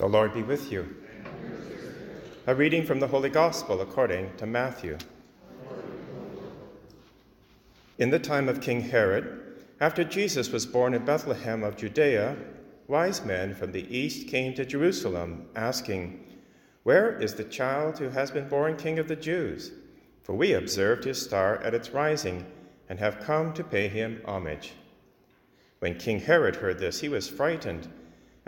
The Lord be with you. A reading from the Holy Gospel according to Matthew. In the time of King Herod, after Jesus was born in Bethlehem of Judea, wise men from the east came to Jerusalem, asking, Where is the child who has been born King of the Jews? For we observed his star at its rising and have come to pay him homage. When King Herod heard this, he was frightened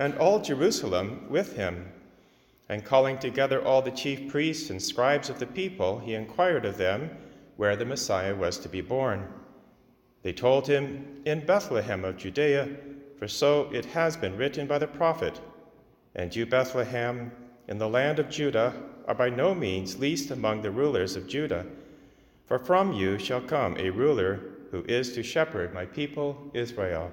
and all Jerusalem with him. And calling together all the chief priests and scribes of the people, he inquired of them where the Messiah was to be born. They told him, In Bethlehem of Judea, for so it has been written by the prophet. And you, Bethlehem, in the land of Judah, are by no means least among the rulers of Judah, for from you shall come a ruler who is to shepherd my people Israel.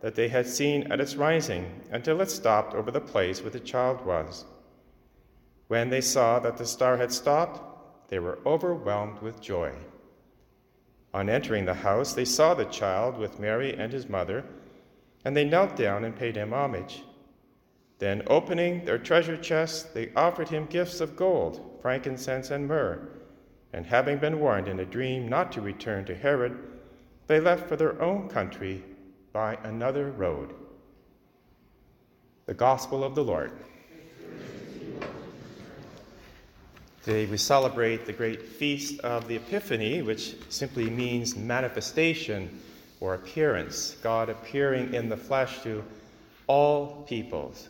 that they had seen at its rising until it stopped over the place where the child was. When they saw that the star had stopped, they were overwhelmed with joy. On entering the house, they saw the child with Mary and his mother, and they knelt down and paid him homage. Then, opening their treasure chests, they offered him gifts of gold, frankincense, and myrrh. And having been warned in a dream not to return to Herod, they left for their own country by another road. The Gospel of the Lord. Today we celebrate the great feast of the Epiphany, which simply means manifestation or appearance, God appearing in the flesh to all peoples.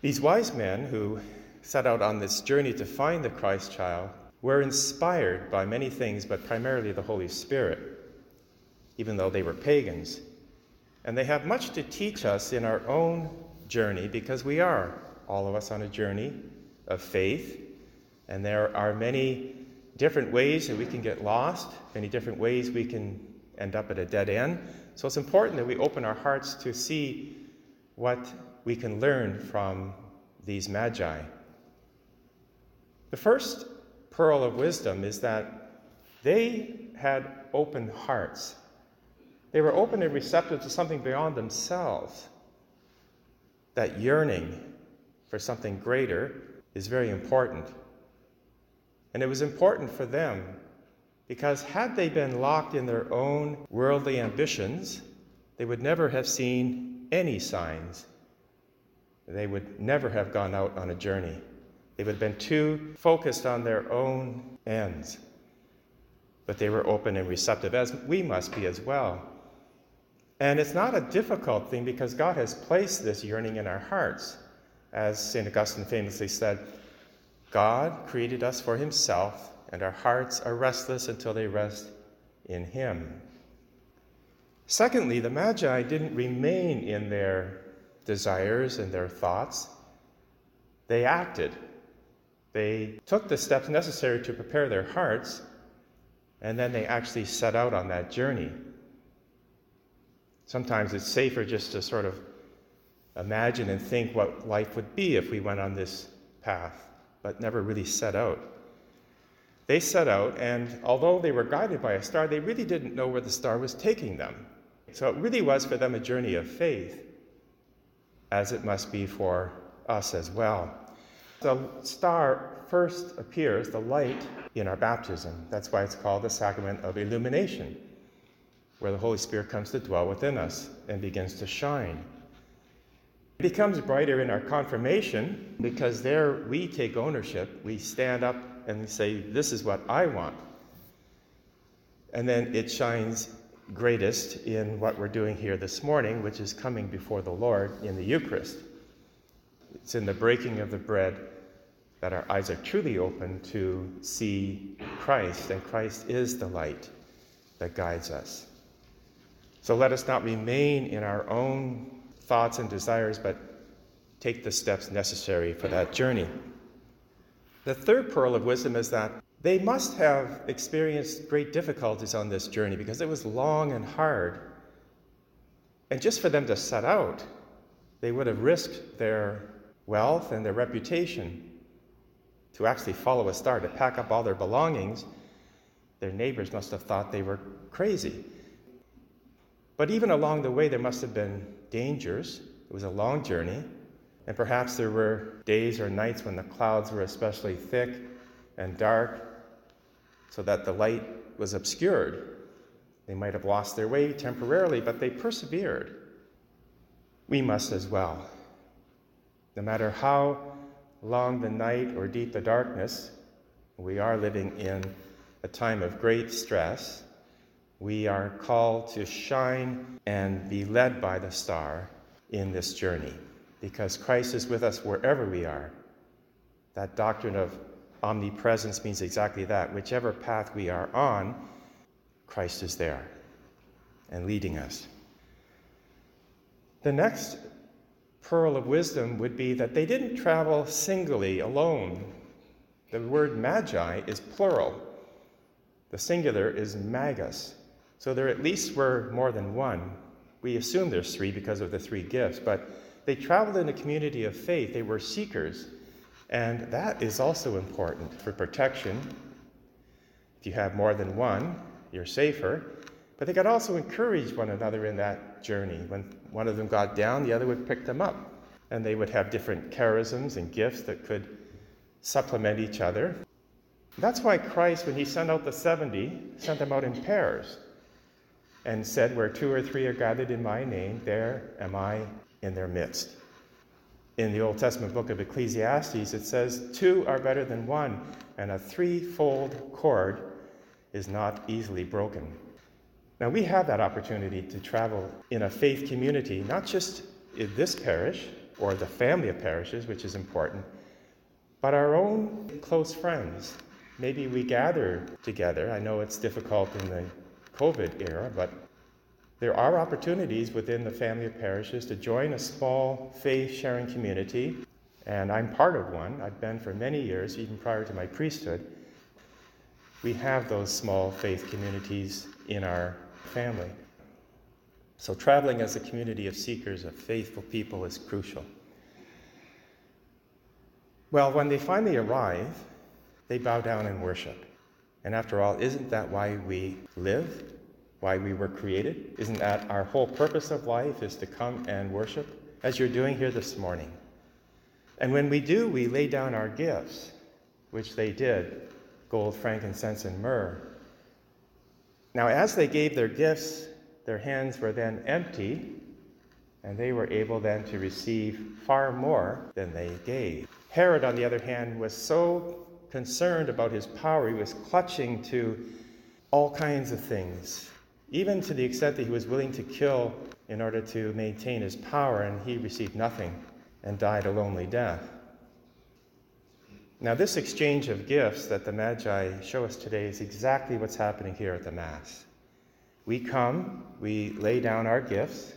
These wise men who set out on this journey to find the Christ child were inspired by many things, but primarily the Holy Spirit even though they were pagans. And they have much to teach us in our own journey because we are, all of us, on a journey of faith. And there are many different ways that we can get lost, many different ways we can end up at a dead end. So it's important that we open our hearts to see what we can learn from these magi. The first pearl of wisdom is that they had open hearts. They were open and receptive to something beyond themselves. That yearning for something greater is very important. And it was important for them because had they been locked in their own worldly ambitions, they would never have seen any signs. They would never have gone out on a journey. They would have been too focused on their own ends. But they were open and receptive, as we must be as well. And it's not a difficult thing because God has placed this yearning in our hearts. As St. Augustine famously said, God created us for himself, and our hearts are restless until they rest in him. Secondly, the Magi didn't remain in their desires and their thoughts, they acted. They took the steps necessary to prepare their hearts, and then they actually set out on that journey. Sometimes it's safer just to sort of imagine and think what life would be if we went on this path, but never really set out. They set out, and although they were guided by a star, they really didn't know where the star was taking them. So it really was for them a journey of faith, as it must be for us as well. The star first appears, the light, in our baptism. That's why it's called the sacrament of illumination where the Holy Spirit comes to dwell within us and begins to shine. It becomes brighter in our confirmation because there we take ownership. We stand up and say, This is what I want. And then it shines greatest in what we're doing here this morning, which is coming before the Lord in the Eucharist. It's in the breaking of the bread that our eyes are truly open to see Christ, and Christ is the light that guides us. So let us not remain in our own thoughts and desires, but take the steps necessary for that journey. The third pearl of wisdom is that they must have experienced great difficulties on this journey because it was long and hard. And just for them to set out, they would have risked their wealth and their reputation to actually follow a star, to pack up all their belongings. Their neighbors must have thought they were crazy. But even along the way, there must have been dangers. It was a long journey. And perhaps there were days or nights when the clouds were especially thick and dark, so that the light was obscured. They might have lost their way temporarily, but they persevered. We must as well. No matter how long the night or deep the darkness, we are living in a time of great stress. We are called to shine and be led by the star in this journey because Christ is with us wherever we are. That doctrine of omnipresence means exactly that. Whichever path we are on, Christ is there and leading us. The next pearl of wisdom would be that they didn't travel singly, alone. The word magi is plural, the singular is magus. So there at least were more than one. We assume there's three because of the three gifts, but they traveled in a community of faith. They were seekers. And that is also important for protection. If you have more than one, you're safer. But they could also encourage one another in that journey. When one of them got down, the other would pick them up. And they would have different charisms and gifts that could supplement each other. That's why Christ, when he sent out the 70, sent them out in pairs and said, Where two or three are gathered in my name, there am I in their midst. In the Old Testament book of Ecclesiastes, it says, Two are better than one, and a threefold cord is not easily broken. Now, we have that opportunity to travel in a faith community, not just in this parish or the family of parishes, which is important, but our own close friends. Maybe we gather together. I know it's difficult in the COVID era, but there are opportunities within the family of parishes to join a small faith sharing community, and I'm part of one. I've been for many years, even prior to my priesthood. We have those small faith communities in our family. So, traveling as a community of seekers, of faithful people, is crucial. Well, when they finally arrive, they bow down and worship. And after all, isn't that why we live? why we were created? Isn't that our whole purpose of life is to come and worship, as you're doing here this morning? And when we do, we lay down our gifts, which they did gold, frankincense, and myrrh. Now, as they gave their gifts, their hands were then empty, and they were able then to receive far more than they gave. Herod, on the other hand, was so concerned about his power, he was clutching to all kinds of things even to the extent that he was willing to kill in order to maintain his power, and he received nothing and died a lonely death. Now, this exchange of gifts that the Magi show us today is exactly what's happening here at the Mass. We come, we lay down our gifts,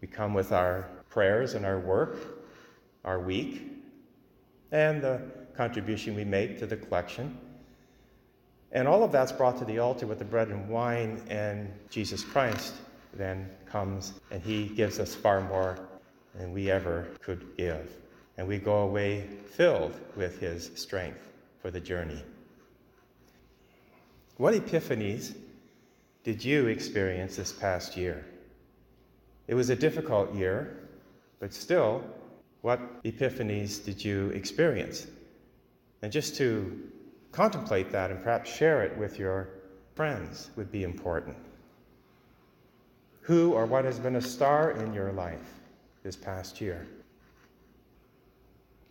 we come with our prayers and our work, our week, and the contribution we make to the collection. And all of that's brought to the altar with the bread and wine, and Jesus Christ then comes and he gives us far more than we ever could give. And we go away filled with his strength for the journey. What epiphanies did you experience this past year? It was a difficult year, but still, what epiphanies did you experience? And just to contemplate that and perhaps share it with your friends would be important. Who or what has been a star in your life this past year?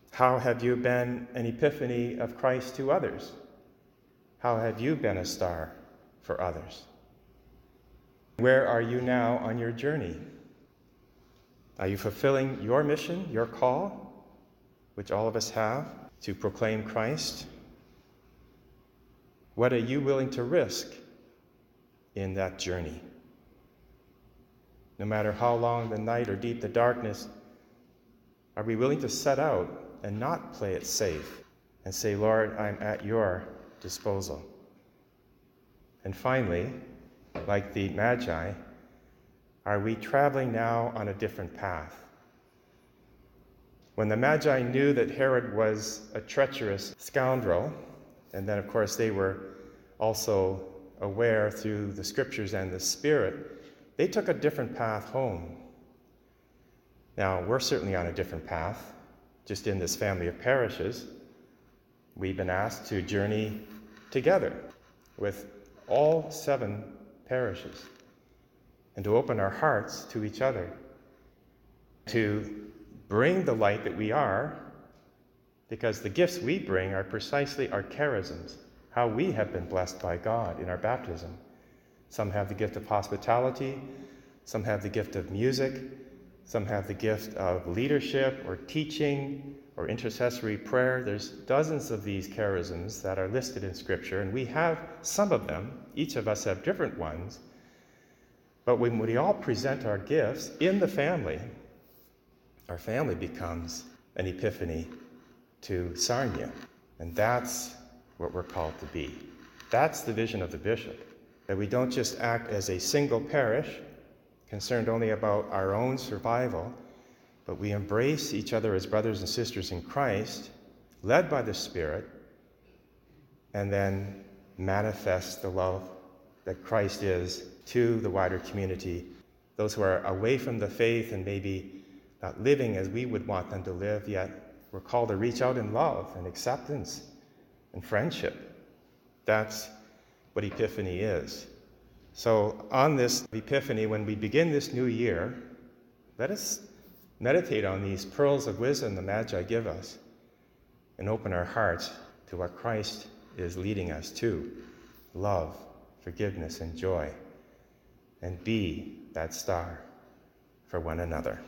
How have you been an epiphany of Christ to others? How have you been a star for others? Where are you now on your journey? Are you fulfilling your mission, your call, which all of us have, to proclaim Christ what are you willing to risk in that journey? No matter how long the night or deep the darkness, are we willing to set out and not play it safe, and say, Lord, I'm at your disposal. And finally, like the Magi, are we traveling now on a different path? When the Magi knew that Herod was a treacherous scoundrel, and then, of course, they were also aware through the scriptures and the Spirit, they took a different path home. Now, we're certainly on a different path, just in this family of parishes. We've been asked to journey together with all seven parishes and to open our hearts to each other, to bring the light that we are, because the gifts we bring are precisely our charisms, how we have been blessed by God in our baptism. Some have the gift of hospitality, some have the gift of music, some have the gift of leadership or teaching or intercessory prayer. There's dozens of these charisms that are listed in Scripture, and we have some of them. Each of us have different ones. But when we all present our gifts in the family, our family becomes an epiphany to Sarnia. And that's what we're called to be. That's the vision of the bishop. That we don't just act as a single parish, concerned only about our own survival, but we embrace each other as brothers and sisters in Christ, led by the Spirit, and then manifest the love that Christ is to the wider community, those who are away from the faith and maybe not living as we would want them to live, yet we're called to reach out in love and acceptance and friendship. That's what Epiphany is. So, on this Epiphany, when we begin this new year, let us meditate on these pearls of wisdom the Magi give us and open our hearts to what Christ is leading us to love, forgiveness, and joy and be that star for one another.